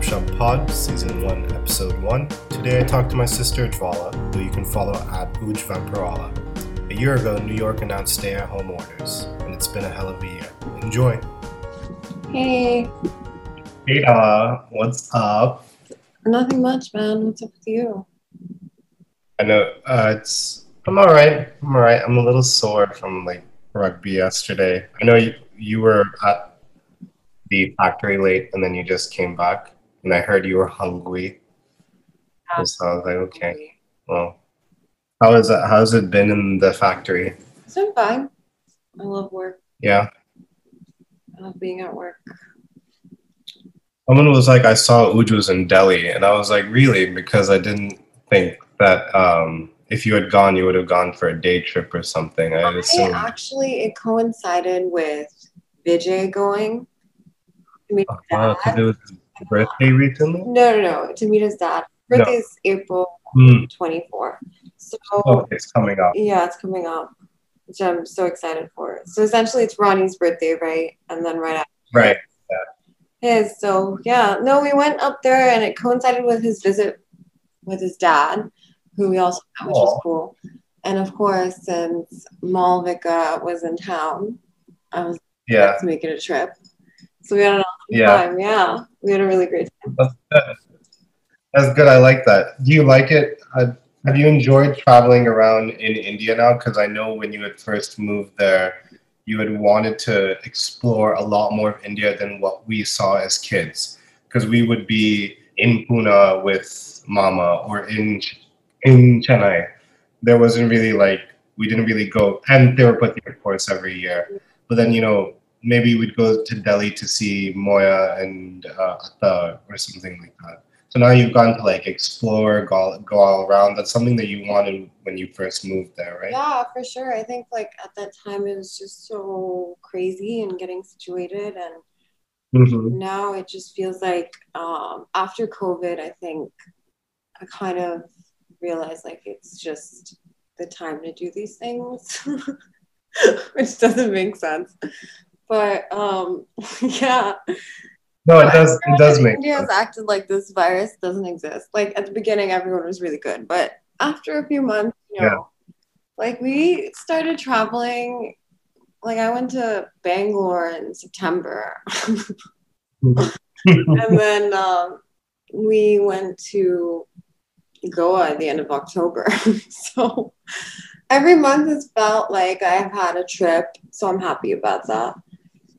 This is Pod, Season 1, Episode 1. Today I talked to my sister Jvala, who you can follow at Ujvamparala. A year ago, New York announced stay at home orders, and it's been a hell of a year. Enjoy. Hey, Hey, uh, what's up? nothing much, man. What's up with you? I know uh, it's. I'm all right. I'm all right. I'm a little sore from like rugby yesterday. I know you you were at the factory late, and then you just came back, and I heard you were hungry. Yeah. So I was like, okay, well, how is it? How's it been in the factory? It's been fine. I love work. Yeah. I love being at work. Someone was like, I saw Uj was in Delhi, and I was like, really? Because I didn't think that um, if you had gone, you would have gone for a day trip or something. I actually, it coincided with Vijay going to meet his Dad. 'cause it was his birthday recently. No, no, no, to meet his dad. No. Birthday is April Hmm. 24. So, Okay, it's coming up. yeah, it's coming up, which I'm so excited for. So, essentially, it's Ronnie's birthday, right? And then right after Right. his. So yeah, no, we went up there and it coincided with his visit with his dad, who we also met, which was cool. And of course, since Malvika was in town, I was Yeah. let's make it a trip. So we had an awesome Yeah. time. Yeah, we had a really great time. That's good. That's good. I like that. Do you like it? Uh, have you enjoyed traveling around in India now? Because I know when you had first moved there, you had wanted to explore a lot more of India than what we saw as kids. Because we would be in Pune with Mama or in in Chennai. There wasn't really like we didn't really go, and Tirupati of course every year. But then you know maybe we'd go to Delhi to see Moya and uh, Atta or something like that. So now you've gone to like explore, go, go all around. That's something that you wanted when you first moved there, right? Yeah, for sure. I think like at that time it was just so crazy and getting situated and hmm now it just feels like um, after COVID, I think I kind of realized like it's just the time to do these things, which doesn't make sense. But um, yeah, No, it does. It does make India sense. has acted like this virus doesn't exist. Like at the beginning, everyone was really good, but after a few months, you know, Yeah. like we started traveling. Like I went to Bangalore in September. and then um, we went to Goa at the end of October. so every month has felt like I've had a trip. So I'm happy about that.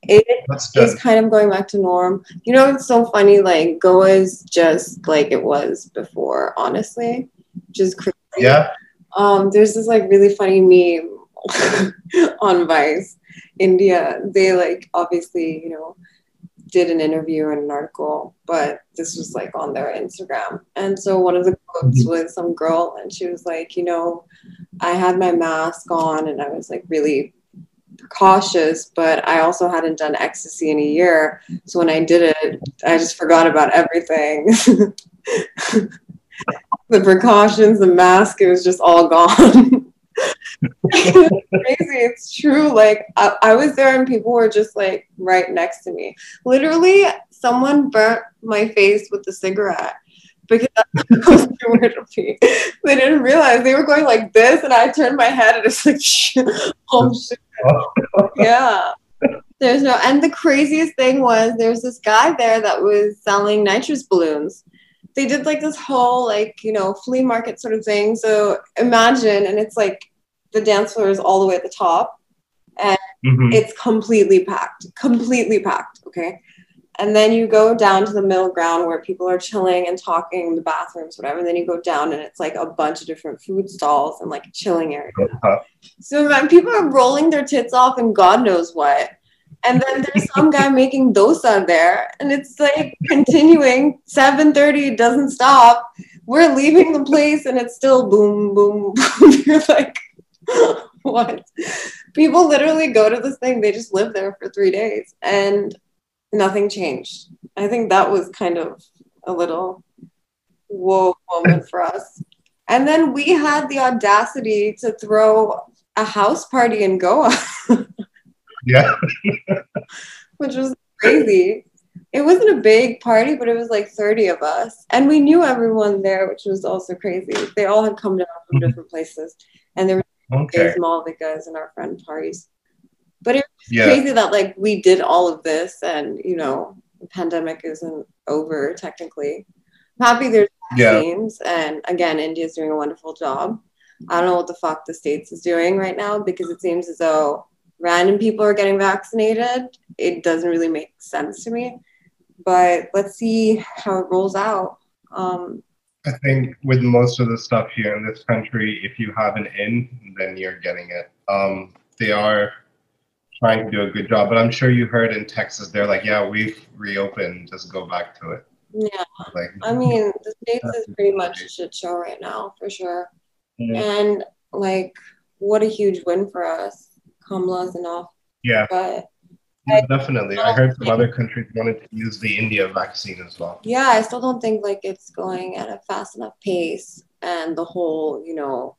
It is kind of going back to norm. You know, it's so funny. Like Goa is just like it was before, honestly, just crazy. Yeah. Um, there's this like really funny meme on Vice, India. They like obviously, you know, did an interview and an article, but this was like on their Instagram. And so one of the quotes was some girl, and she was like, you know, I had my mask on and I was like really cautious, but I also hadn't done ecstasy in a year. So when I did it, I just forgot about everything. the precautions, the mask, it was just all gone. crazy. It's true. Like I, I was there and people were just like right next to me. Literally, someone burnt my face with a cigarette because that was too weird to me. They didn't realize they were going like this, and I turned my head and it's like, oh shit, yeah. There's no, and the craziest thing was there's this guy there that was selling nitrous balloons. They did like this whole like you know flea market sort of thing. So imagine, and it's like the dance floor is all the way at the top, Mhm. it's completely packed, completely packed. Okay. And then you go down to the middle ground where people are chilling and talking, the bathrooms, whatever. And then you go down and it's like a bunch of different food stalls and like a chilling area. Uh-huh. So man, people are rolling their tits off and God knows what. And then there's some guy making dosa there, and it's like continuing. 7:30 doesn't stop. We're leaving the place, and it's still boom, boom, boom. You're like, what? People literally go to this thing. They just live there for three days, and nothing changed. I think that was kind of a little whoa moment for us. And then we had the audacity to throw a house party in Goa, Yeah. which was crazy. it wasn't a big party, but it was like 30 of us. And we knew everyone there, which was also crazy. They all had come down from Mhm. different places. And there were Okay. Malvikas and our friend parties. But it's Yeah. crazy that like we did all of this and you know the pandemic isn't over technically. I'm happy there's Yeah. vaccines and again India's doing a wonderful job. I don't know what the fuck the States is doing right now because it seems as though random people are getting vaccinated. It doesn't really make sense to me. But let's see how it rolls out. Um, I think with most of the stuff here in this country, if you have an in, then you're getting it. Um, they are trying to do a good job, but I'm sure you heard in Texas, they're like, yeah, we've reopened, just go back to it. yeah, Like, I mean, the States is pretty much a shit show right now for sure. And like, what a huge win for us. Kamala's enough, yeah, but definitely. I heard some other countries wanted to use the India vaccine as well. yeah, I still don't think like it's going at a fast enough pace. And the whole, you know,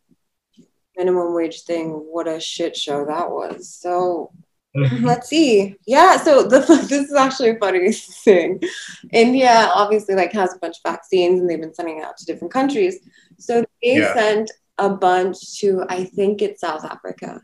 minimum wage thing, what a shit show that was. So let's see. Yeah, so the this is actually a funny thing. India obviously like has a bunch of vaccines and they've been sending it out to different countries. So they Yeah. sent a bunch to I think it's South Africa.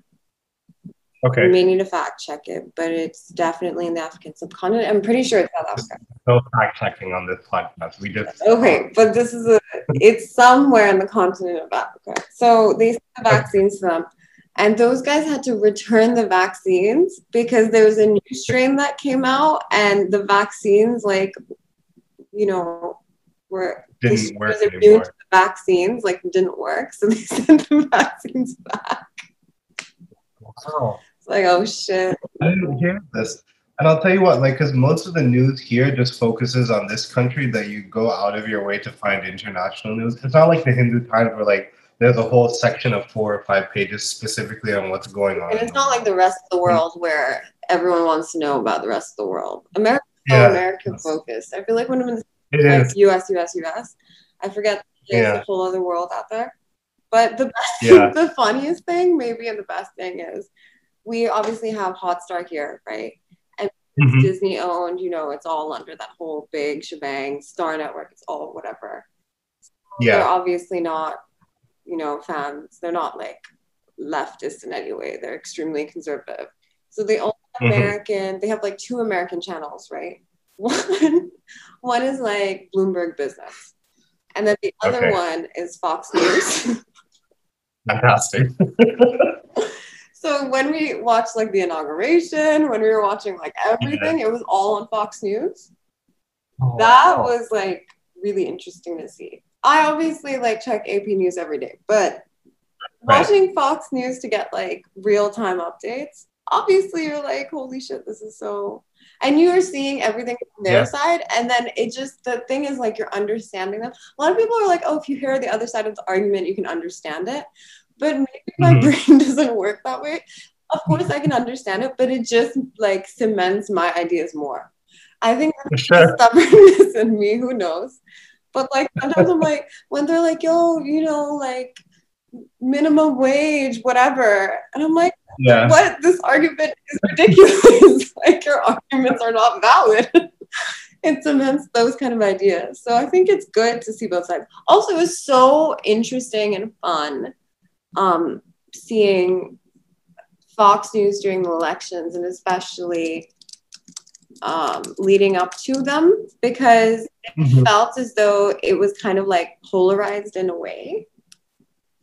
Okay. We may need to fact check it, but it's definitely in the African subcontinent. I'm pretty sure it's South Africa. no fact checking on this podcast. We just Okay, but this is a it's somewhere in the continent of Africa. So they sent the vaccines to them. And those guys had to return the vaccines because there was a new strain that came out and the vaccines like you know were didn't work immune anymore. to the vaccines like didn't work. So they sent the vaccines back. Wow. It's like, oh shit. I didn't hear this. And I'll tell you what, like, because most of the news here just focuses on this country that you go out of your way to find international news. It's not like the Hindu Times where, like, there's a whole section of four or five pages specifically on what's going on. And it's not like the rest of the world where everyone wants to know about the rest of the world. America Yeah. American focused. I feel like when I'm in the like. US, US, US, I forget there's Yeah. a whole other world out there. But the best, Yeah. the funniest thing, maybe, and the best thing is we obviously have Hotstar here, right? And it's Mhm. Disney owned, you know, it's all under that whole big shebang, Star Network, it's all whatever. They're Yeah. obviously not, you know, fans. They're not like leftist in any way. They're extremely conservative. So they only Mhm. American, they have like two American channels, right? One, one is like Bloomberg Business. And then the other Okay. one is Fox News. Fantastic. so when we watched like the inauguration, when we were watching like everything, it was all on Fox News. that was like really interesting to see. I obviously like check AP News every day, but Right. watching Fox News to get like real time updates, obviously you're like, holy shit, this is so. And you are seeing everything from their Yeah. side, and then it just the thing is like you're understanding them. A lot of people are like, oh, if you hear the other side of the argument, you can understand it. But maybe my Mhm. brain doesn't work that way. Of course, I can understand it, but it just like cements my ideas more. I think For sure. stubbornness in me, who knows? But like sometimes I'm like, when they're like, yo, you know, like minimum wage, whatever. And I'm like, Yeah. what? This argument is ridiculous. like your arguments are not valid. it cements those kind of ideas. So I think it's good to see both sides. Also, it was so interesting and fun um, seeing Fox News during the elections and especially um, leading up to them because Mhm. felt as though it was kind of like polarized in a way.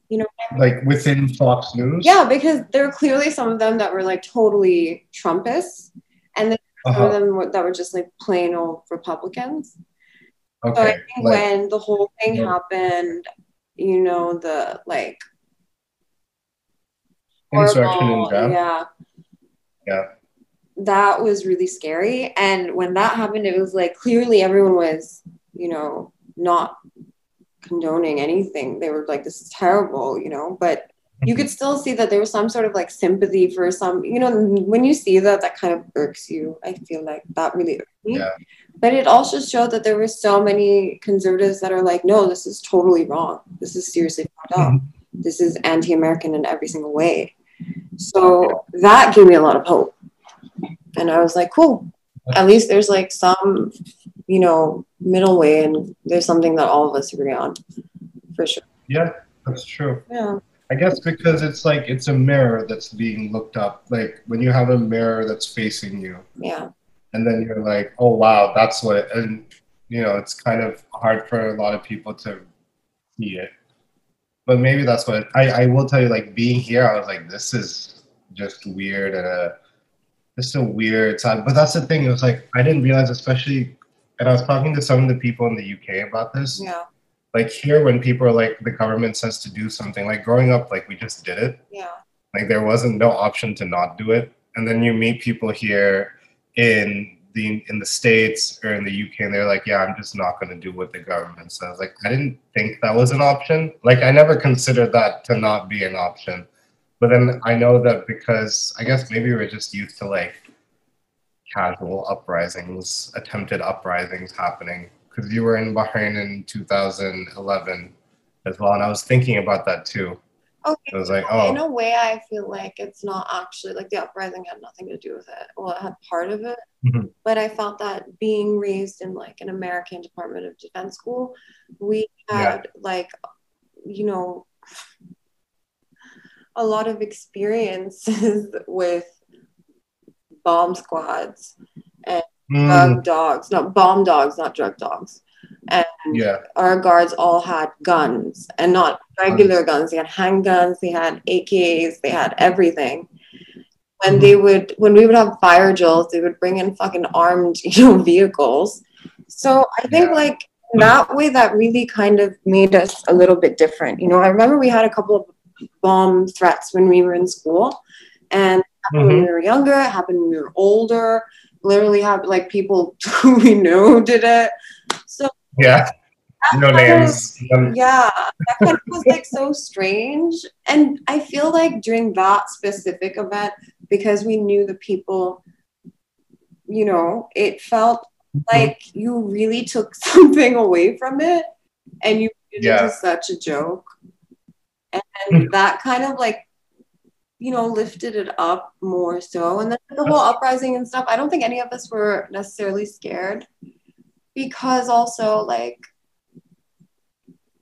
You know, like within Fox News? Yeah, because there were clearly some of them that were like totally Trumpists, and then some of Uh-huh. them were, that were just like plain old Republicans. So I Okay. think Like, when the whole thing Yeah. happened, you know, the like insurrection in yeah, Yeah. That was really scary. And when that happened, it was like clearly everyone was, you know, not condoning anything. They were like, this is terrible, you know, but you could still see that there was some sort of like sympathy for some, you know, when you see that, that kind of irks you. I feel like that really irked me. Yeah. But it also showed that there were so many conservatives that are like, no, this is totally wrong. This is seriously fucked up. Mm-hmm. This is anti American in every single way. So that gave me a lot of hope. And I was like, cool. at least there's like some, you know, middle way, and there's something that all of us agree on, for sure. Yeah, that's true. Yeah. I guess because it's like it's a mirror that's being looked up. Like when you have a mirror that's facing you, Yeah. and then you're like, oh wow, that's what. It, and you know, it's kind of hard for a lot of people to see it. But maybe that's what I. I will tell you, like being here, I was like, this is just weird and a. It's a weird time, but that's the thing. It was like I didn't realize, especially, and I was talking to some of the people in the UK about this. Yeah. Like here, when people are like, the government says to do something. Like growing up, like we just did it. Yeah. Like there wasn't no option to not do it. And then you meet people here in the in the states or in the UK, and they're like, "Yeah, I'm just not going to do what the government says." Like I didn't think that was an option. Like I never considered that to not be an option. But then I know that because I guess maybe we're just used to like casual uprisings, attempted uprisings happening. Because you were in Bahrain in 2011 as well, and I was thinking about that too. Okay. I was like, oh. In oh, a way, I feel like it's not actually like the uprising had nothing to do with it. Well, it had part of it, Mhm. but I felt that being raised in like an American Department of Defense school, we had like, you know, a lot of experiences with bomb squads, mm, drug dogs, not bomb dogs, not drug dogs. And yeah, our guards all had guns and not regular guns. They had handguns, they had AKs, they had everything. When they would, when we would have fire drills, they would bring in fucking armed, you know, vehicles. So I think Yeah. like that way, that really kind of made us a little bit different. You know, I remember we had a couple of bomb threats when we were in school, and happened when mm-hmm. we were younger. It happened when we were older. Literally, happened like people who we know did it. So yeah. No of- names. Yeah, that kind of was like so strange. And I feel like during that specific event, because we knew the people, you know, it felt mm-hmm. like you really took something away from it and you made it Yeah. into such a joke. And hmm. that kind of like, you know, lifted it up more so. And then the whole uprising and stuff, I don't think any of us were necessarily scared because also like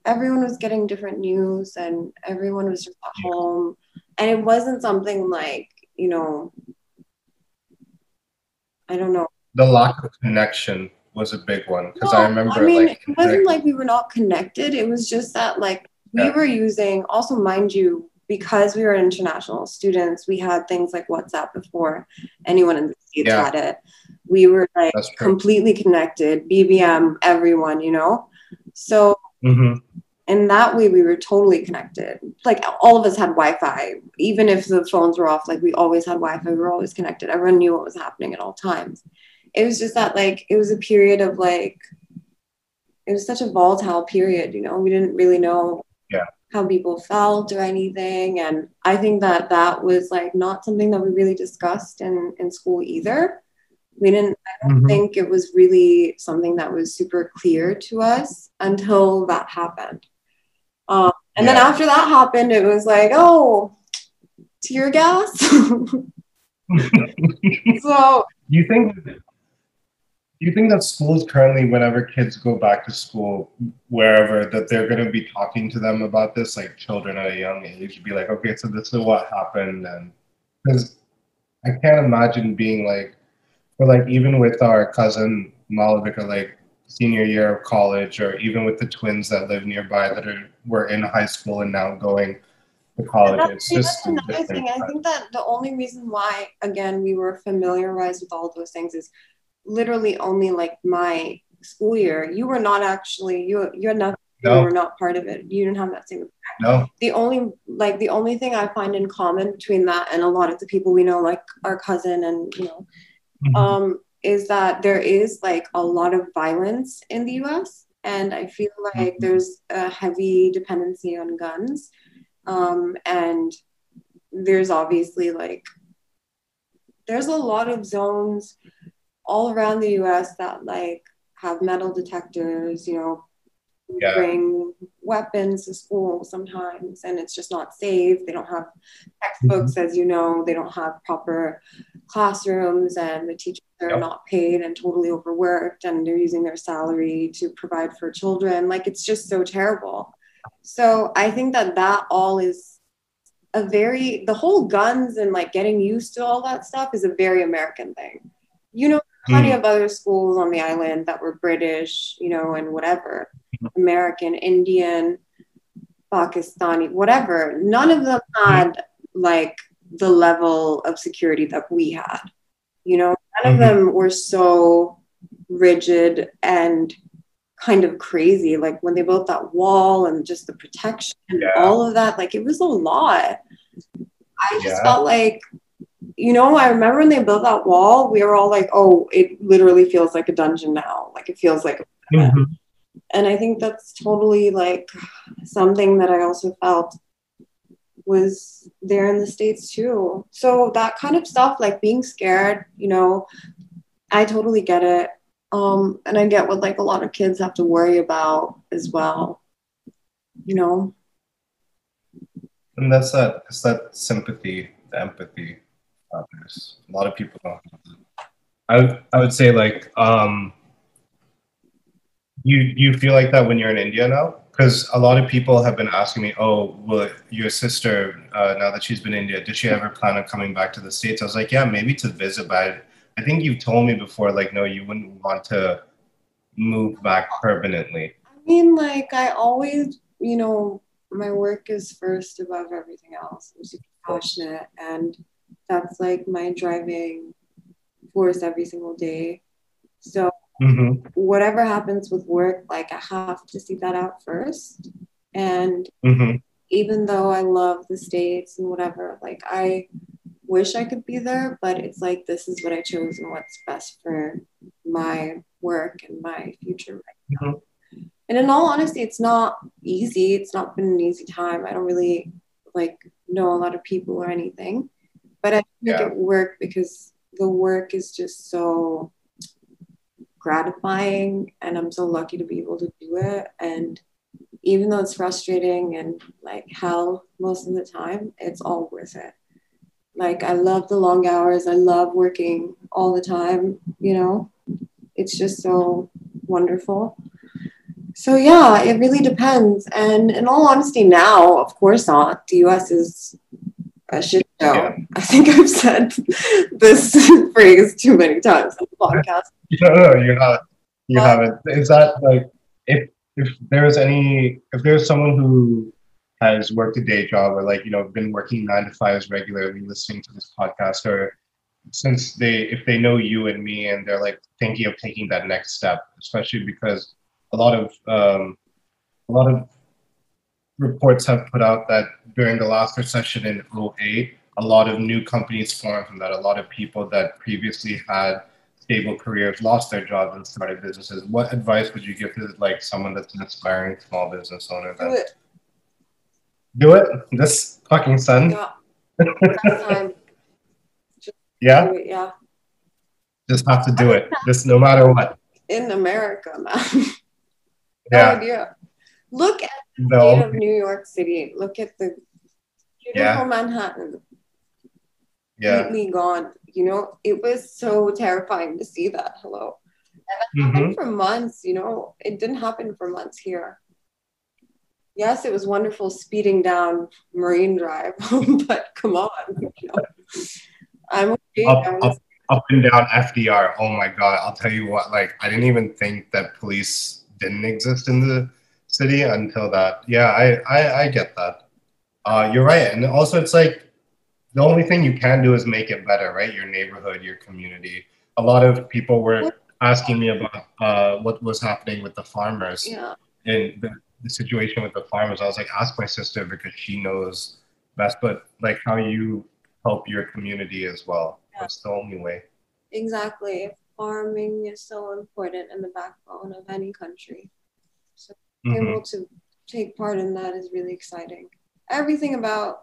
everyone was getting different news and everyone was just at home. And it wasn't something like you know i don't know. The lack of connection was a big one because I remember i mean like it wasn't like we were not connected. It was just that like we were using also mind you because we were international students we had things like whatsapp before anyone in the states Yeah. had it. We were like completely connected bbm everyone you know? So hmm in that way we were totally connected. Like all of us had wi-fi. Even if the phones were off like we always had wi-fi. We were always connected. Everyone knew what was happening at all times. It was just that like it was a period of like it was such a volatile period you know? We didn't really know. How people felt or anything. And i think that that was like not something that we really discussed in in school either. We didn't i don't think it was really something that was super clear to us until that happened. Um, and then after that happened, it was like, oh, tear gas. so you think do you think that schools currently, whenever kids go back to school, wherever, that they're going to be talking to them about this, like children at a young age, be like, okay, so this is what happened, and because I can't imagine being like, or like even with our cousin Malavika, like senior year of college, or even with the twins that live nearby that are were in high school and now going to college. And It's just that's another thing. I think that the only reason why, again, we were familiarized with all those things is literally only like my school year. You were not actually you. You had nothing. No. You were not part of it. You didn't have that same. no, The only like the only thing I find in common between that and a lot of the people we know, like our cousin and you know, Mhm. um, is that there is like a lot of violence in the US. And I feel like Mhm. there's a heavy dependency on guns. Um, and there's obviously like, there's a lot of zones all around the US that like have metal detectors, you know, Yeah. bring weapons to school sometimes and it's just not safe. They don't have textbooks, mm-hmm. as you know, they don't have proper classrooms and the teachers are Yep. not paid and totally overworked and they're using their salary to provide for children like it's just so terrible so i think that that all is a very the whole guns and like getting used to all that stuff is a very american thing you know plenty Mm. of other schools on the island that were british you know and whatever american indian pakistani whatever none of them had like the level of security that we had you know none of Mhm. them were so rigid and kind of crazy like when they built that wall and just the protection and Yeah. all of that like it was a lot i just Yeah. felt like you know i remember when they built that wall we were all like oh it literally feels like a dungeon now like it feels like Mhm. and i think that's totally like something that i also felt was there in the states too so that kind of stuff like being scared you know i totally get it um and i get what like a lot of kids have to worry about as well you know And that's that. It's that sympathy, the empathy. There's a lot of people don't. I would, I would say like, um, you you feel like that when you're in India now? Because a lot of people have been asking me, oh, well, your sister, uh, now that she's been in India, did she ever plan on coming back to the states? I was like, yeah, maybe to visit, but I, I think you've told me before, like, no, you wouldn't want to move back permanently. i mean like i always you know my work is first above everything else i'm super passionate and that's like my driving force every single day so Mm-hmm. whatever happens with work, like I have to see that out first. And Mm-hmm. even though I love the States and whatever, like I wish I could be there, but it's like this is what I chose and what's best for my work and my future right now. And in all honesty, it's not easy. It's not been an easy time. I don't really like know a lot of people or anything, but I make Yeah. it work because the work is just so gratifying and I'm so lucky to be able to do it. And even though it's frustrating and like hell most of the time, it's all worth it. Like I love the long hours. I love working all the time, you know. It's just so wonderful. So yeah, it really depends. And in all honesty, now, of course not. The US is a shit show. Yeah. I think I've said this phrase too many times on the podcast. No, no, you have you Uh, haven't. Is that like if if there's any if there's someone who has worked a day job or like you know been working nine to fives regularly listening to this podcast or since they if they know you and me and they're like thinking of taking that next step especially because a lot of um, a lot of reports have put out that during the last recession in 08 a lot of new companies formed from that a lot of people that previously had stable careers lost their jobs and started businesses what advice would you give to like someone that's an aspiring small business owner Do it. do it this fucking sun Yeah. Yeah it, yeah. just have to do it just no matter what In America, man. no yeah idea. Look at no state of New York City. Look at the beautiful Yeah. Manhattan. yeah Completely gone. You know, it was so terrifying to see that. Hello. hmm happened for months, you know, it didn't happen for months here. Yes, it was wonderful speeding down Marine Drive, but come on, you know. I'm okay. up, I was- up, up and down FDR. Oh my god! I'll tell you what. Like, I didn't even think that police didn't exist in the city until that. Yeah, I I, I get that. Uh, you're right, and also it's like the only thing you can do is make it better, right? Your neighborhood, your community. A lot of people were asking me about uh, what was happening with the farmers yeah, and the, the situation with the farmers. I was like, ask my sister because she knows best. But like, how you help your community as well. That's the only way. exactly. Farming is so important and the backbone of any country. Mhm. Able to take part in that is really exciting. Everything about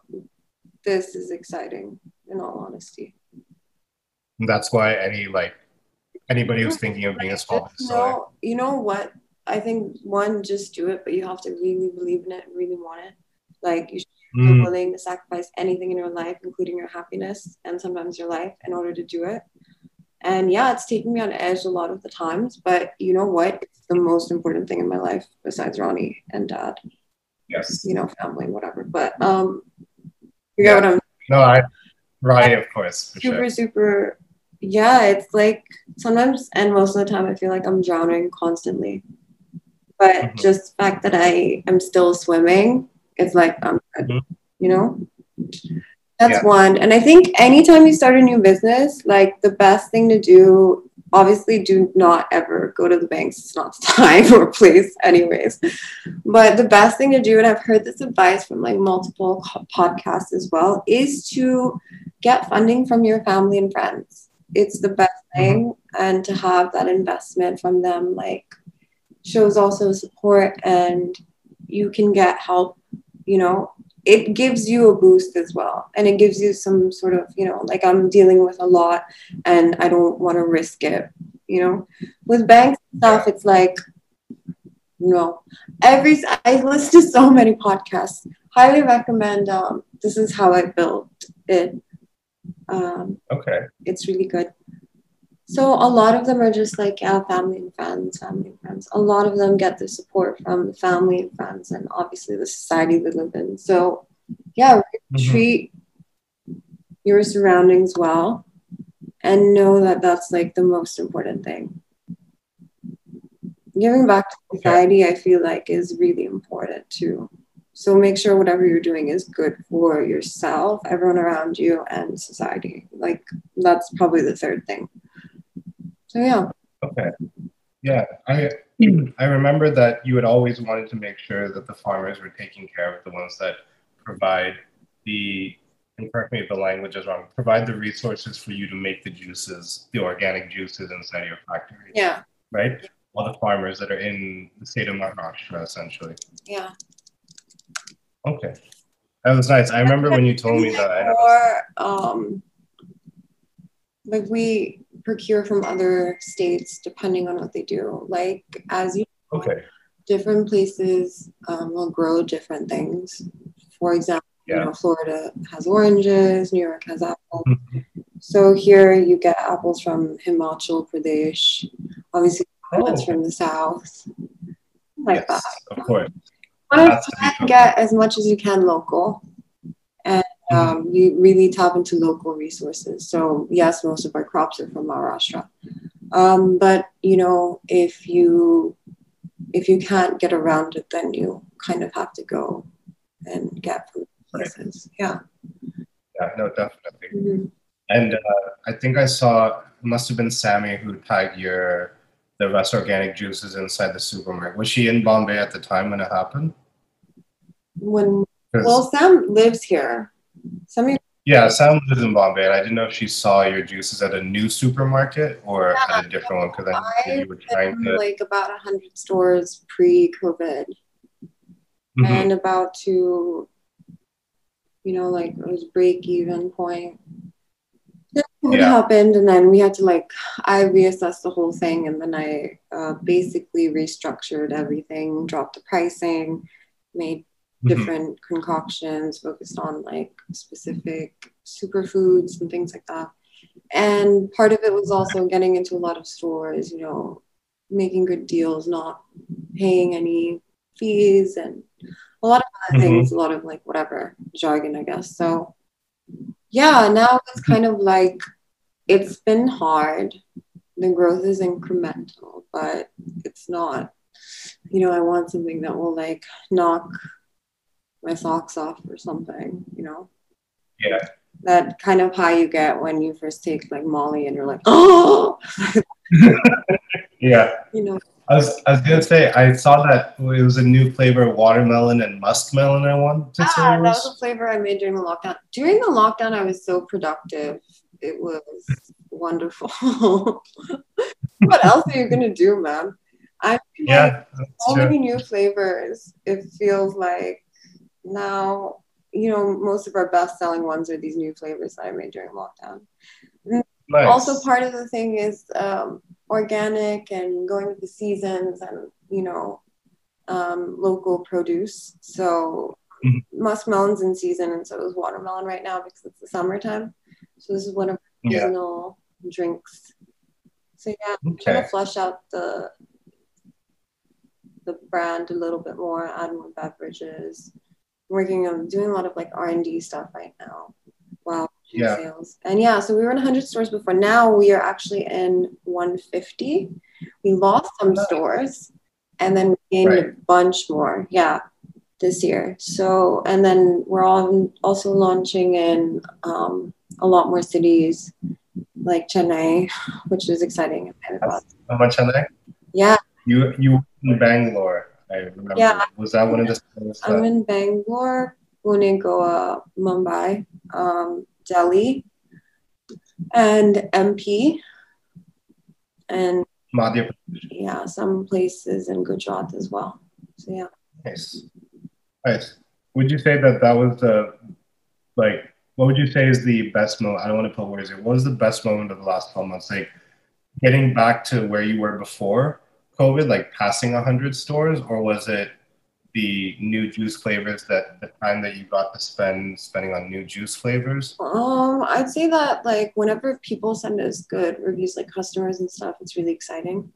this is exciting, in all honesty. That's why any like anybody who's thinking of being a small business owner. you know what? I think one, just do it, but you have to really believe in it, really want it. Like you should you're Mm, willing to sacrifice anything in your life, including your happiness and sometimes your life, in order to do it. And yeah, it's taken me on edge a lot of the times, but you know what? It's the most important thing in my life besides Ronnie and dad, yes. you know, family, whatever. But um, you get what I'm No, I, Ronnie, of course, super, sure. super. Yeah, it's like sometimes and most of the time I feel like I'm drowning constantly. But Mhm. just the fact that I am still swimming, it's like I'm good, Mhm. you know? That's Yeah. one. And I think anytime you start a new business, like the best thing to do, obviously do not ever go to the banks. It's not the time or place, anyways. But the best thing to do, and I've heard this advice from like multiple podcasts as well, is to get funding from your family and friends. It's the best mm-hmm. thing. And to have that investment from them, like, shows also support and you can get help, you know, it gives you a boost as well. And it gives you some sort of, you know, like I'm dealing with a lot and I don't want to risk it, you know. With banks and stuff, it's like, no. Every I listen to so many podcasts. Highly recommend um this is how I built it. Um Okay. it's really good. So a lot of them are just like yeah, family and friends, family and friends. A lot of them get the support from the family and friends, and obviously the society they live in. So yeah, Mhm. treat your surroundings well, and know that that's like the most important thing. Giving back to society, I feel like, is really important too. So make sure whatever you're doing is good for yourself, everyone around you, and society. Like that's probably the third thing. So yeah, Okay. Yeah, I I remember that you had always wanted to make sure that the farmers were taken care of, the ones that provide the and correct me if the language is wrong, provide the resources for you to make the juices, the organic juices inside your factory, yeah, right? All the farmers that are in the state of Maharashtra, essentially. yeah. Okay. That was nice. I remember when you told me that. Or um, like we procure from other states depending on what they do. Like as you Okay. different places um, will grow different things. For example, you know, Florida has oranges, New York has apples. Mhm. So here you get apples from Himachal Pradesh, obviously that's Oh, from the south, like that. of course. to to get as much as you can local and um, you really tap into local resources so yes most of our crops are from maharashtra um, but you know if you if you can't get around it then you kind of have to go and get from Right. places yeah Yeah, no, definitely. Mhm. And uh, I think I saw it must have been Sammy who tagged your the Rest Organic juices inside the supermarket. Was she in Bombay at the time when it happened? when well sam lives here some of you yeah, Sam lives in Bombay, and I didn't know if she saw your juices at a new supermarket or at a different one because I knew you were trying to. like about 100 stores pre-covid Mhm. and about to, you know, like it was break even point. COVID Yeah. happened, and then we had to like I reassessed the whole thing, and then I uh, basically restructured everything, dropped the pricing, made Mhm. different concoctions, focused on like specific superfoods and things like that. And part of it was also getting into a lot of stores, you know, making good deals, not paying any fees, and a lot of other Mhm. things, a lot of like whatever jargon, I guess. So, yeah, now it's kind of like it's been hard. The growth is incremental, but it's not, you know, I want something that will like knock my socks off or something, you know? Yeah. That kind of high you get when you first take like Molly and you're like, oh, Yeah, you know, I was I was gonna say I saw that it was a new flavor, watermelon and muskmelon. I wanted to say Ah, it that was a flavor I made during the lockdown. During the lockdown, I was so productive. It was wonderful. what else are you gonna do, man? I like Yeah, that's so true. many new flavors. It feels like now, you know, most of our best selling ones are these new flavors that I made during lockdown. Nice. Also, part of the thing is um, organic and going with the seasons and, you know, um, local produce. So Mhm. muskmelon's in season, and so is watermelon right now because it's the summertime. So this is one of our Yeah. seasonal drinks. So yeah, I'm trying to flesh out the the brand a little bit more, add more beverages. Working on doing a lot of like R and D stuff right now. Wow. Yeah. Sales. And yeah, so we were in 100 stores before. Now we are actually in 150. We lost some stores, and then we gained a bunch more. Yeah, this year. So and then we're all also launching in um, a lot more cities like Chennai, which is exciting. How much are they? Yeah, You you in Bangalore, I remember. Yeah. Was that one of the stores I'm in Bangalore, Pune, Goa, Mumbai, um, Delhi, and MP, and Madhya yeah, some places in Gujarat as well. So yeah. Nice. Nice. Would you say that that was the, like, what would you say is the best moment? I don't want to put words here. What was the best moment of the last 12 months? Like, getting back to where you were before COVID, like passing 100 stores, or was it the new juice flavors that the time that you got to spend spending on new juice flavors? Um, I'd say that like whenever people send us good reviews, like customers and stuff, it's really exciting.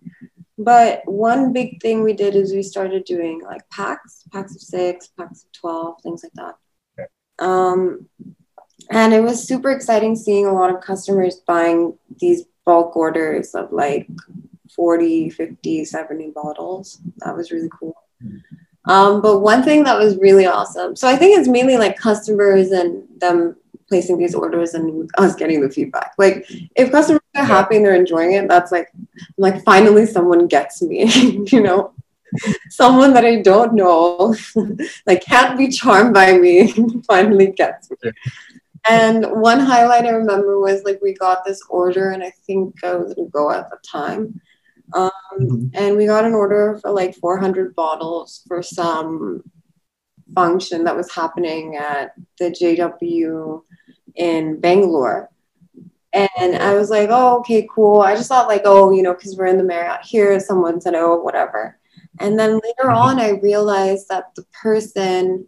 But one big thing we did is we started doing like packs, packs of six, packs of twelve, things like that. Okay. Um, and it was super exciting seeing a lot of customers buying these bulk orders of like 40, 50, 70 bottles. That was really cool. Um, but one thing that was really awesome. So I think it's mainly like customers and them placing these orders and us getting the feedback. Like if customers are happy and they're enjoying it, that's like like finally someone gets me, you know. Someone that I don't know, like can't be charmed by me, finally gets me. And one highlight I remember was like we got this order, and I think I was in Goa at the time. Um, Mhm. and we got an order for like 400 bottles for some function that was happening at the JW in Bangalore. And I was like, oh, okay, cool. I just thought, like, oh, you know, because we're in the Marriott here, someone said, oh, whatever. And then later Mhm. on, I realized that the person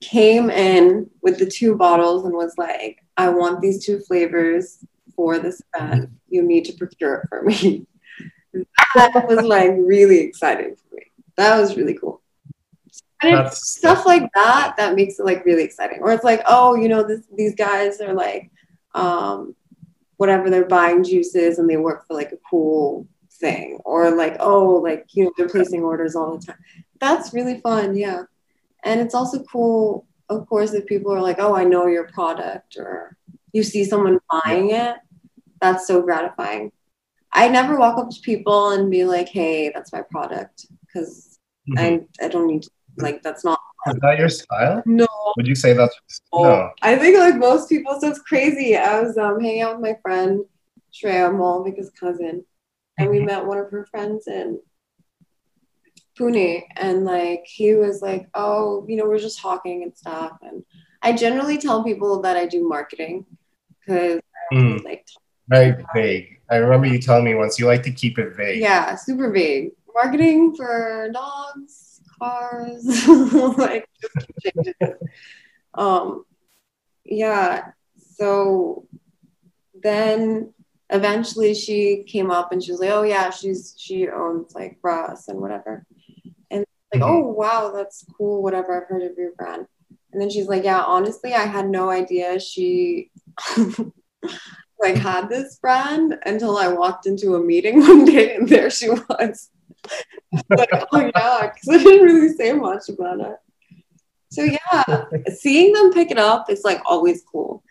came in with the two bottles and was like, I want these two flavors for this event. You need to procure it for me. that was like really exciting for me. That was really cool. And it's stuff like that that makes it like really exciting. Or it's like, oh, you know, this these guys are like, um, whatever they're buying juices and they work for like a cool thing. Or like, oh, like you know, they're placing orders all the time. That's really fun, yeah. And it's also cool, of course, if people are like, oh, I know your product, or you see someone buying it. That's so gratifying. I never walk up to people and be like, hey, that's my product, because Mhm. I I don't need to like that's not Is that your style? no. Would you say that's no? I think like most people, so it's crazy. I was um hanging out with my friend Shreya Malvika's cousin, and we met one of her friends in Pune, and like he was like, oh, you know, we're just talking and stuff, and I generally tell people that I do marketing because Mm, like very vague. I remember you telling me once you like to keep it vague. yeah, super vague marketing for dogs, cars, like just keep changing it. um yeah so then eventually she came up and she was like oh yeah she's she owns like bras and whatever and like Mhm. oh wow that's cool whatever i've heard of your brand and then she's like yeah honestly i had no idea she like had this brand until i walked into a meeting one day and there she was like oh yeah because i didn't really say much about it so yeah seeing them pick it up is like always cool.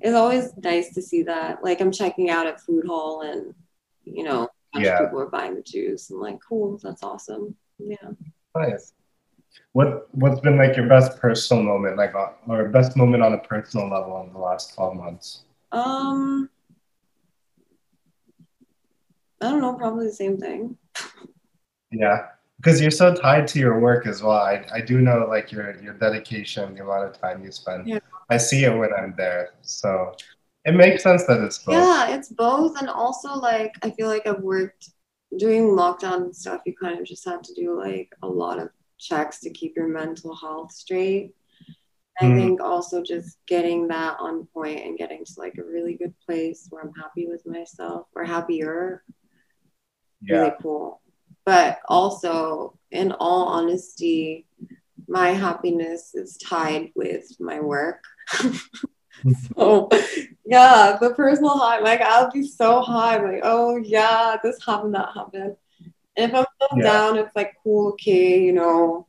It's always nice to see that. Like I'm checking out at food hall and you know, a bunch of Yeah. people are buying the juice. I'm like, cool, that's awesome. Yeah. Nice. What What's been like your best personal moment, like or best moment on a personal level in the last twelve months? Um I don't know, probably the same thing. Yeah, because you're so tied to your work as well. I, I do know like your your dedication, the amount of time you spend. Yeah. I see it when I'm there, so it makes sense that it's both. Yeah, it's both and also like I feel like I've worked doing lockdown stuff, you kind of just have to do like a lot of checks to keep your mental health straight. I Mm. think also just getting that on point and getting to like a really good place where I'm happy with myself or happier, Yeah. really cool. But also, in all honesty, my happiness is tied with my work. Mm-hmm. so, yeah, the personal high, like I'll be so high, like, oh yeah, this happened, that happened. And if I'm Yeah. down, it's like, cool, okay, you know,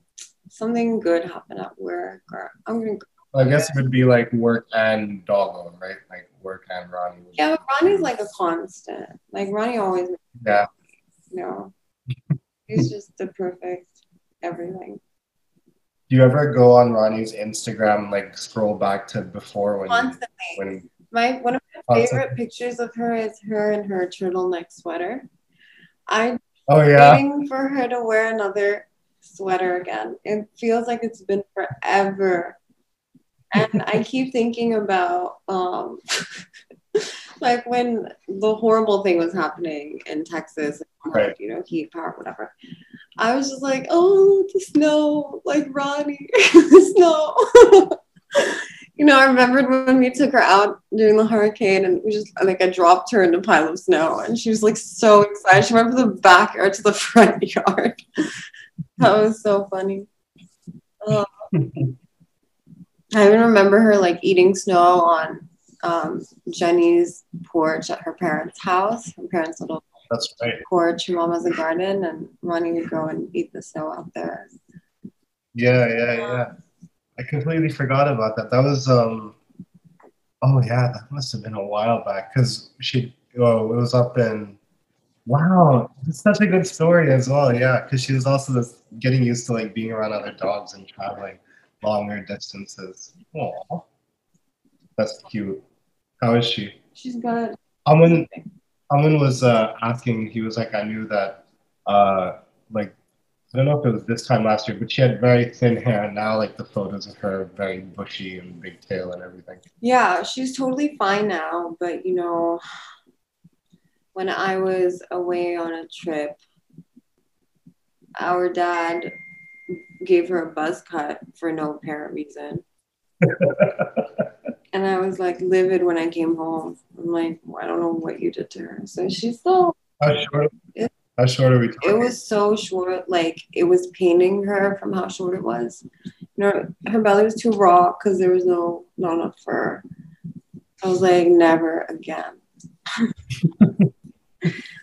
something good happened at work, or I'm gonna I guess it would be like work and doggo, right? Like work and Ronnie. Yeah, but Ronnie's like a constant. Like Ronnie always, Yeah. Know, he's just the perfect everything. Do you ever go on Ronnie's Instagram and like scroll back to before when Constantly. when My one of my Constantly. favorite pictures of her is her in her turtleneck sweater. I'm Oh yeah. waiting for her to wear another sweater again. It feels like it's been forever. And I keep thinking about um like when the horrible thing was happening in Texas, Right. you know, heat power, whatever. I was just like, oh, the snow, like Ronnie, the snow. you know, I remembered when we took her out during the hurricane and we just like I dropped her in a pile of snow and she was like so excited. She went from the backyard to the front yard. that was so funny. Oh. I even remember her like eating snow on um, Jenny's porch at her parents' house. Her parents' little That's right. porch. Her mom has a garden, and Ronnie would go and eat the snow out there. Yeah, yeah, yeah. I completely forgot about that. That was um oh yeah, that must have been a while back because she oh it was up in wow, it's such a good story as well. Yeah, because she was also this, getting used to like being around other dogs and traveling longer distances. Oh, that's cute. How is she? She's good. Amun Amun was uh, asking. He was like, I knew that uh like I don't know if it was this time last year, but she had very thin hair, and now like the photos of her very bushy and big tail and everything. Yeah, she's totally fine now. But you know, when I was away on a trip, our dad gave her a buzz cut for no apparent reason. And I was like livid when I came home. I'm like, well, I don't know what you did to her. So she's still, How short? It- How short are we talking? it was so short. Like it was paining her from how short it was. You know, her belly was too raw because there was no, not enough fur. I was like, never again.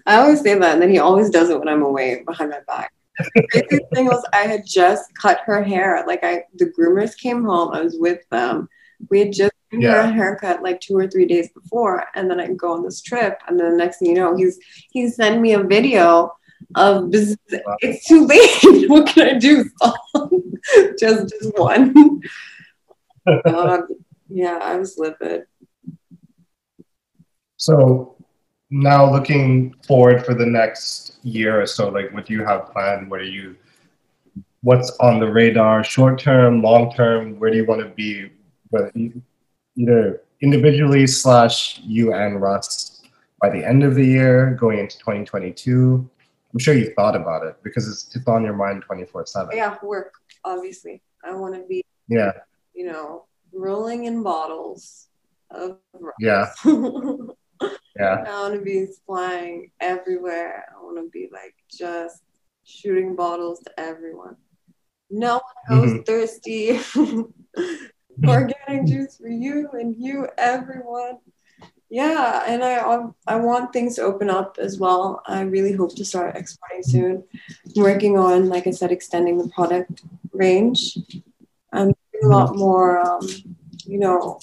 I always say that, and then he always does it when I'm away behind my back. The craziest thing was I had just cut her hair. Like I, the groomers came home. I was with them. We had just her Yeah. a haircut like two or three days before, and then I can go on this trip, and then the next thing you know, he's he sent me a video of it's too late. what can I do? just just one. God, um, yeah, I was livid. So now looking forward for the next year or so, like what do you have planned? What are you what's on the radar, short term, long term, where do you want to be? Either individually slash you and Russ by the end of the year, going into 2022. I'm sure you thought about it because it's it's on your mind 24 7. Yeah, work obviously. I want to be, Yeah. you know, rolling in bottles of Yeah. Yeah. I want to be flying everywhere. I want to be like just shooting bottles to everyone. No one mm-hmm. goes thirsty. Organic juice for you and you, everyone. Yeah, and I I want things to open up as well. I really hope to start exporting soon. I'm working on, like I said, extending the product range. I'm doing a lot more, um, you know,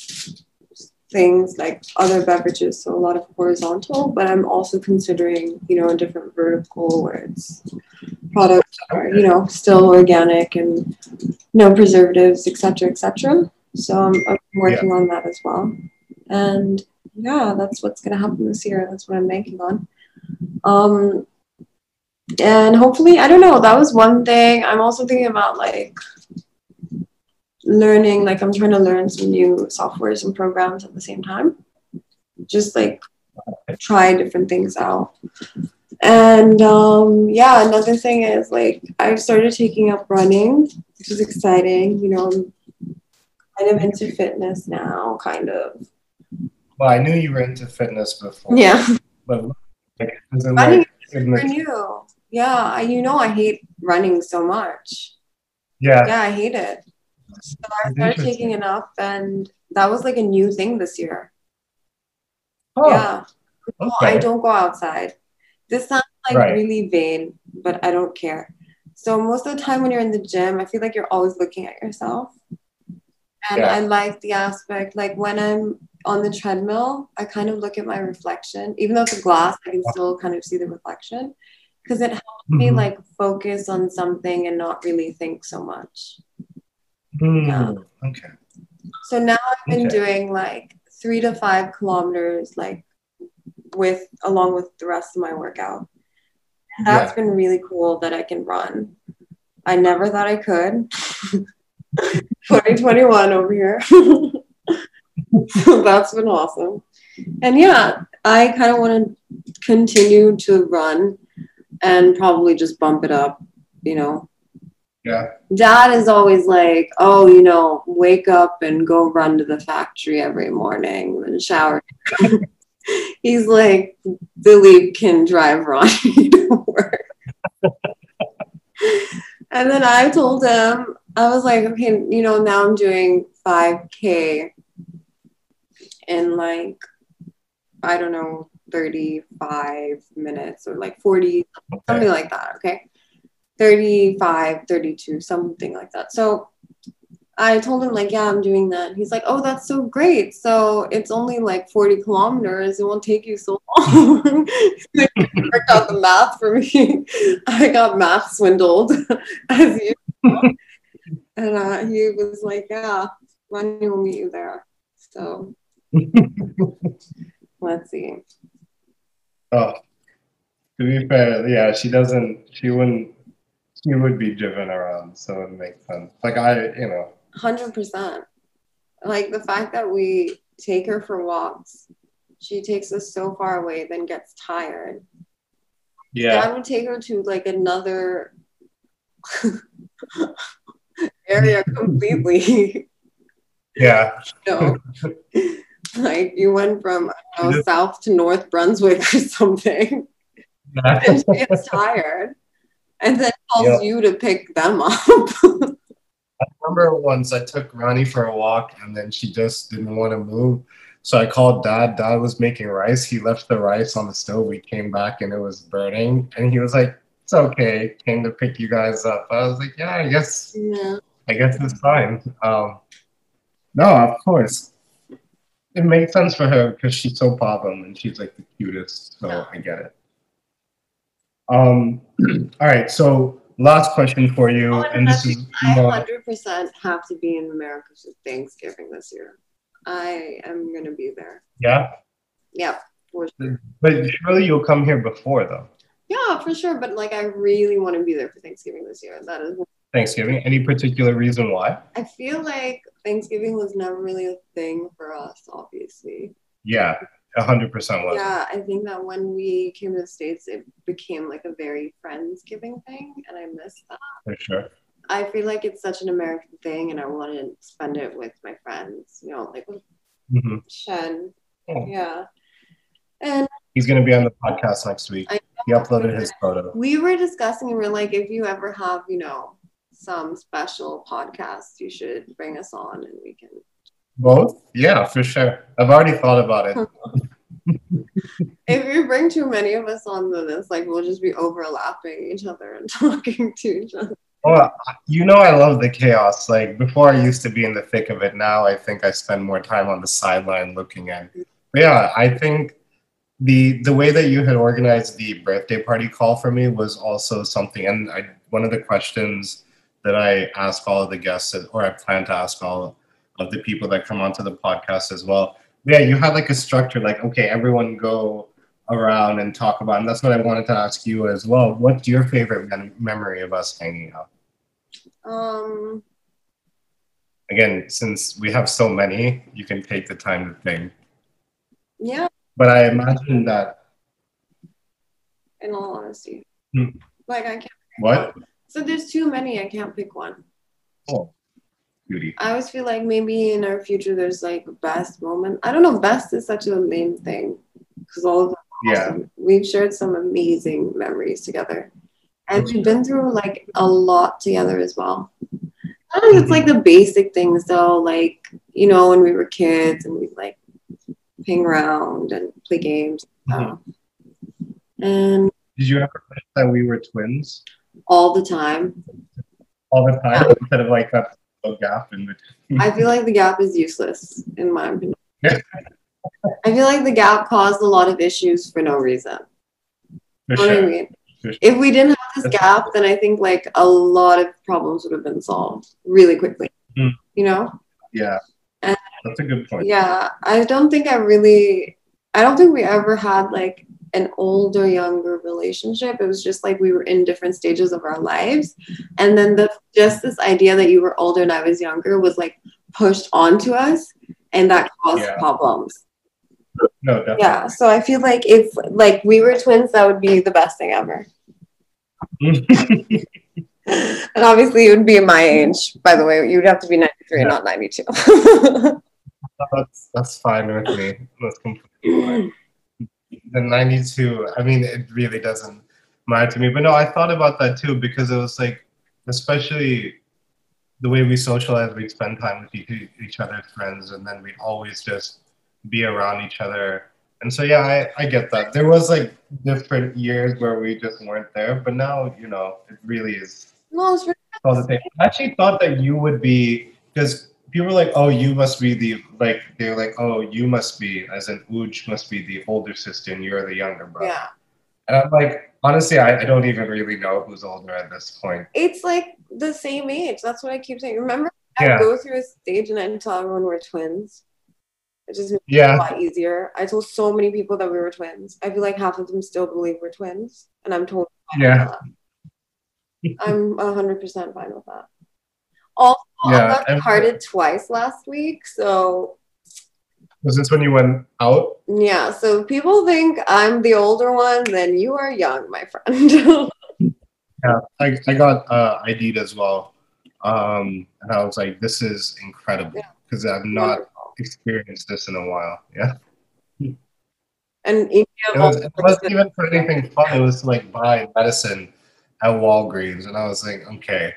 things like other beverages, so a lot of horizontal, but I'm also considering, you know, a different vertical where it's products are, you know, still organic and no preservatives, etc., etc. So I'm, I'm working on that as well. And yeah, that's what's gonna happen this year. That's what I'm banking on. Um and hopefully, I don't know, that was one thing. I'm also thinking about like learning like i'm trying to learn some new softwares and programs at the same time just like try different things out and um yeah another thing is like i've started taking up running which is exciting you know i kind of into fitness now, kind of. Well, I knew you were into fitness before. Yeah. But like, as in, Running like, admit- you. Yeah, I- you know I hate running so much. yeah. Yeah, I hate it. So I started taking it up, and that was like a new thing this year. Oh, Yeah. No, okay. I don't go outside. This sounds like Right. really vain, but I don't care. So most of the time when you're in the gym, I feel like you're always looking at yourself. And Yeah. I like the aspect, like when I'm on the treadmill, I kind of look at my reflection. Even though it's a glass, I can still kind of see the reflection. Because it helps me Mhm. like focus on something and not really think so much. Hmm, yeah. Okay. So now I've been Okay. doing like three to five kilometers, like with along with the rest of my workout. And that's Yeah. been really cool that I can run. I never thought I could. 2021 over here. that's been awesome. And yeah, I kind of want to continue to run and probably just bump it up, you know, Yeah. dad is always like, oh, you know, wake up and go run to the factory every morning and shower. He's like, Dilip can drive Ronnie to work. and then I told him, I was like, okay, you know, now I'm doing 5K in like, I don't know, 35 minutes or like 40, something like that. Okay. 35, 32, something like that. So I told him, like, yeah, I'm doing that. He's like, oh, that's so great. So it's only like 40 kilometers. It won't take you so long. he worked out the math for me. I got math swindled, as you And uh, he was like, yeah, Ronnie will meet you there. So let's see. Oh, to be fair, yeah, she doesn't. She wouldn't. She would be driven around, so it makes sense. Like I, you know, Hundred percent. Like the fact that we take her for walks, she takes us so far away, then gets tired. yeah, Dad would take her to like another area completely. yeah, no. like you went from know, south to North Brunswick or something, yeah. and she gets tired, and then calls Yeah. you to pick them up. I remember once I took Ronnie for a walk, and then she just didn't want to move. So I called Dad. Dad was making rice. He left the rice on the stove. We came back, and it was burning. And he was like, "It's okay. Came to pick you guys up." I was like, "Yeah, I guess yeah. I guess it's fine. Um, no, of course. It makes sense for her because she's so problem and she's like the cutest. So Yeah. I get it. Um, all right. So last question for you, Oh, and this is I hundred percent have to be in America for Thanksgiving this year. I am gonna be there. yeah. Yeah, for sure. But surely you'll come here before though. Yeah, for sure. But like, I really want to be there for Thanksgiving this year. That is, Thanksgiving. Any particular reason why? I feel like Thanksgiving was never really a thing for us. Obviously, Yeah, a hundred percent was. yeah. I think that when we came to the states, it became like a very friendsgiving thing, and I miss that. For sure. I feel like it's such an American thing, and I want to spend it with my friends. You know, like with hmm Shen. Oh. Yeah. And He's gonna be on the podcast next week. I He uploaded his photo. we were discussing, and we're like, if you ever have, you know, some special podcast, you should bring us on and we can. Both? Yeah, for sure. I've already thought about it. If you bring too many of us on, then it's like we'll just be overlapping each other and talking to each other. Well, you know, I love the chaos. Like before, I used to be in the thick of it. Now, I think I spend more time on the sideline looking at. But yeah, I think the the way that you had organized the birthday party call for me was also something. And I, one of the questions that I ask all of the guests, or I plan to ask all of the people that come onto the podcast as well. Yeah, you had like a structure, like okay, everyone go around and talk about. And that's what I wanted to ask you as well. What's your favorite mem- memory of us hanging out? Um, again, since we have so many, you can take the time to think. yeah, But I imagine that in all honesty. Hmm. Like I can't. what? So there's too many. I can't pick one. Oh, cutie. I always feel like maybe in our future there's like best moment. I don't know, best is such a main thing because all of them are Yeah. awesome. We've shared some amazing memories together. And we've been through like a lot together as well. Sometimes it's like the basic things though, like, you know, when we were kids and we'd like hang around and play games and stuff. And Did you ever wish that we were twins all the time. all the time instead of like that gap in between? I feel like the gap is useless in my opinion. I feel like the gap caused a lot of issues for no reason. For what I mean? For sure. If we didn't have this gap, then I think like a lot of problems would have been solved really quickly. Mm. You know? Yeah. And- That's a good point. Yeah. I don't think I really I don't think we ever had like an older younger relationship. It was just like we were in different stages of our lives. And then the just this idea that you were older and I was younger was like pushed onto us and that caused Yeah. problems. No, definitely. Yeah. So I feel like if like we were twins, that would be the best thing ever. And obviously, you would be my age, by the way. You'd have to be 93, Yeah. not 92. that's that's fine with me. That's completely fine. The 92, I mean, it really doesn't matter to me. But no, I thought about that too because it was like, especially the way we socialize, we'd spend time with each, each other's friends, and then we'd always just be around each other. And so, yeah, I, I get that. There was like different years where we just weren't there, but now, you know, it really is no, it's really, all the same. I actually thought that you would be because people were like, "Oh, you must be the like." They're like, "Oh, you must be," as in Uj must be the older sister, and you're the younger brother. yeah. And I'm like, honestly, I, I don't even really know who's older at this point. It's like the same age. That's what I keep saying. Remember, I Yeah. go through a stage and I tell everyone we're twins. It just makes it a lot easier. I told so many people that we were twins. I feel like half of them still believe we're twins, and I'm told. Yeah. that. I'm 100% fine with that. Also, Yeah, I got and- carded twice last week, so was this when you went out? Yeah, so people think I'm the older one, then you are young, my friend. Yeah, I, I got uh, ID'd as well, um, and I was like, this is incredible Yeah. because I've not Wonderful. experienced this in a while. Yeah. And India It, was, it wasn't even for anything fun. It was to like buy medicine at Walgreens, and I was like, okay,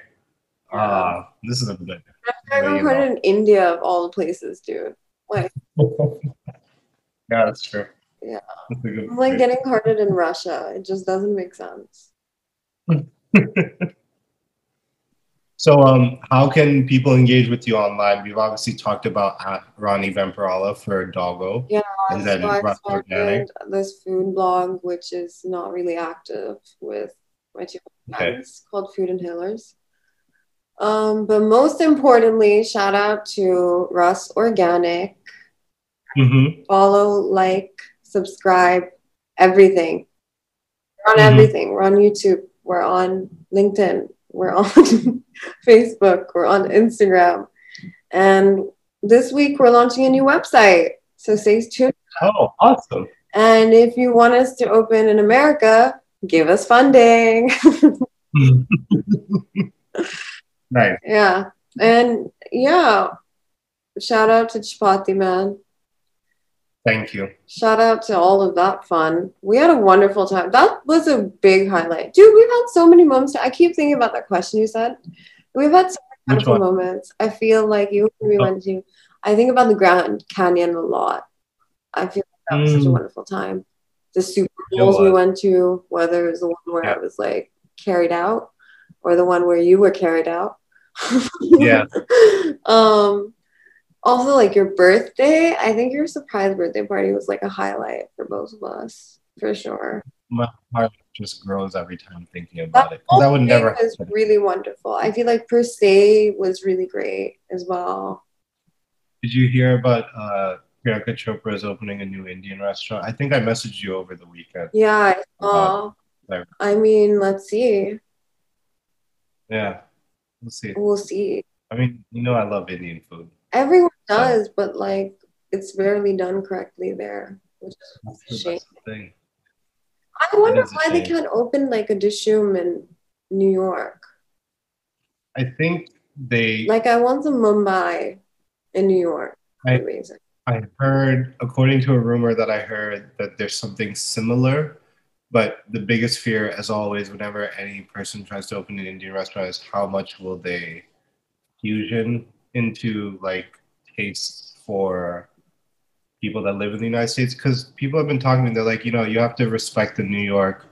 ah, this is a bit. I you got know. carded in India of all the places, dude. Like, yeah, that's true. Yeah. That's I'm like getting carded in Russia. It just doesn't make sense. so, um, how can people engage with you online? We've obviously talked about at Ronnie Vemparala for Doggo, Yeah, and then so I started this food blog, which is not really active with my two Okay. friends called Food Inhalers. Um, but most importantly, shout out to Russ Organic. Mm-hmm. follow, like, subscribe, everything. We're on Mhm. everything. We're on YouTube. We're on LinkedIn. We're on Facebook. We're on Instagram. And this week we're launching a new website. So stay tuned. Oh, awesome! And if you want us to open in America, give us funding. nice. yeah. And yeah. Shout out to Chapati Man. Thank you. Shout out to all of that fun. We had a wonderful time. That was a big highlight. Dude, we've had so many moments. I keep thinking about that question you said. We've had so many wonderful moments. I feel like you we Oh. went to I think about the Grand Canyon a lot. I feel like that was such a Mm. wonderful time. The Super Bowls we went to, whether it was the one where Yeah. I was like carried out or the one where you were carried out. Yeah. um also like your birthday i think your surprise birthday party was like a highlight for both of us for sure My heart just grows every time thinking about that it that would never was happen. really wonderful i feel like per se was really great as well Did you hear about uh, Priyanka Chopra is opening a new Indian restaurant? I think I messaged you over the weekend. yeah uh, uh, i saw there. i mean let's see Yeah, we'll see. we'll see I mean, you know, I love Indian food. everyone So- does but like it's rarely done correctly there which is a shame thing. i wonder why they can't open like a Dishoom in new york I think they Like I want some Mumbai in New York. I- Amazing. I heard, according to a rumor that I heard, that there's something similar. But the biggest fear, as always, whenever any person tries to open an Indian restaurant, is how much will they fusion into like tastes for people that live in the United States? Because people have been talking to me, they're like, you know, you have to respect the New York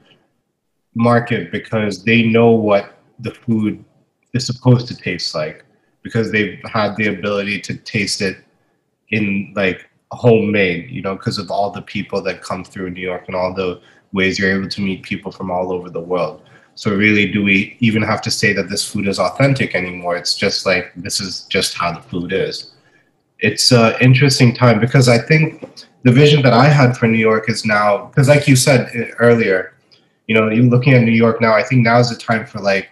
market because they know what the food is supposed to taste like because they've had the ability to taste it in like homemade, you know, because of all the people that come through New York and all the ways you're able to meet people from all over the world. So really, do we even have to say that this food is authentic anymore? It's just like this is just how the food is. It's an interesting time because I think the vision that I had for New York is now because, like you said eh, earlier, you know, you looking at New York now. I think now is the time for like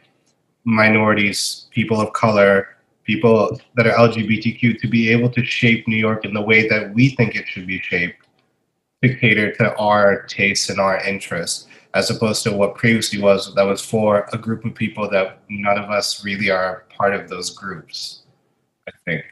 minorities, people of color, people that are LGBTQ to be able to shape New York in the way that we think it should be shaped to cater to our tastes and our interests, as opposed to what previously was that was for a group of people that none of us really are part of those groups, I think.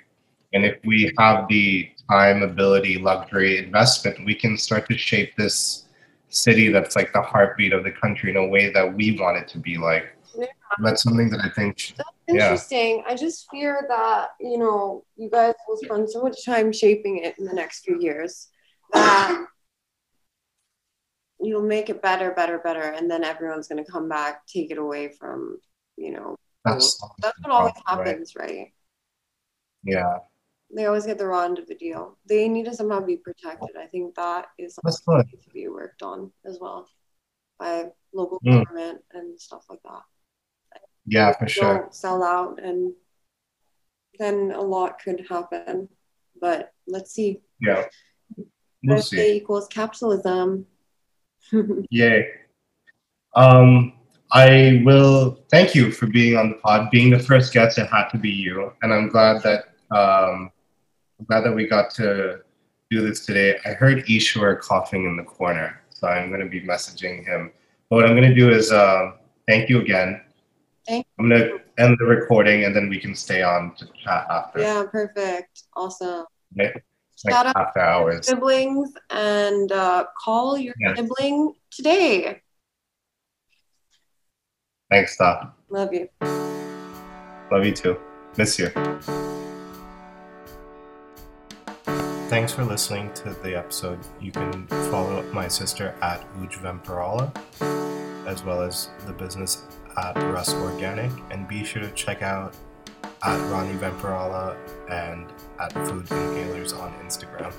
And if we have the time, ability, luxury, investment, we can start to shape this city that's like the heartbeat of the country in a way that we want it to be like. Yeah. That's something that I think That's Yeah. interesting. I just fear that, you know, you guys will spend so much time shaping it in the next few years that you'll make it better, better, better, and then everyone's gonna come back, take it away from, you know, that's that's what always Right. happens, right? yeah. They always get the raw end of the deal. They need to somehow be protected. I think that is That's something to be worked on as well by local Mm. government and stuff like that. Yeah, for sure. Don't sell out, and then a lot could happen. But let's see. Yeah. We'll see. equals capitalism. Yay. Um, I will thank you for being on the pod. Being the first guest, it had to be you, and I'm glad that um, I'm glad that we got to do this today. I heard Ishwar coughing in the corner, so I'm going to be messaging him. But what I'm going to do is um, thank you again. Thank I'm going to end the recording, and then we can stay on to chat after. yeah, perfect. Awesome. It's like Shout out after Your hours. siblings and uh, call your Yeah. sibling today. Thanks, Doc. Love you. Love you too. Miss you. Thanks for listening to the episode. You can follow my sister at Uj Vemparala, as well as the business at Russ Organic, and be sure to check out at Ronnie Vemparala and at Food Inhalers on Instagram.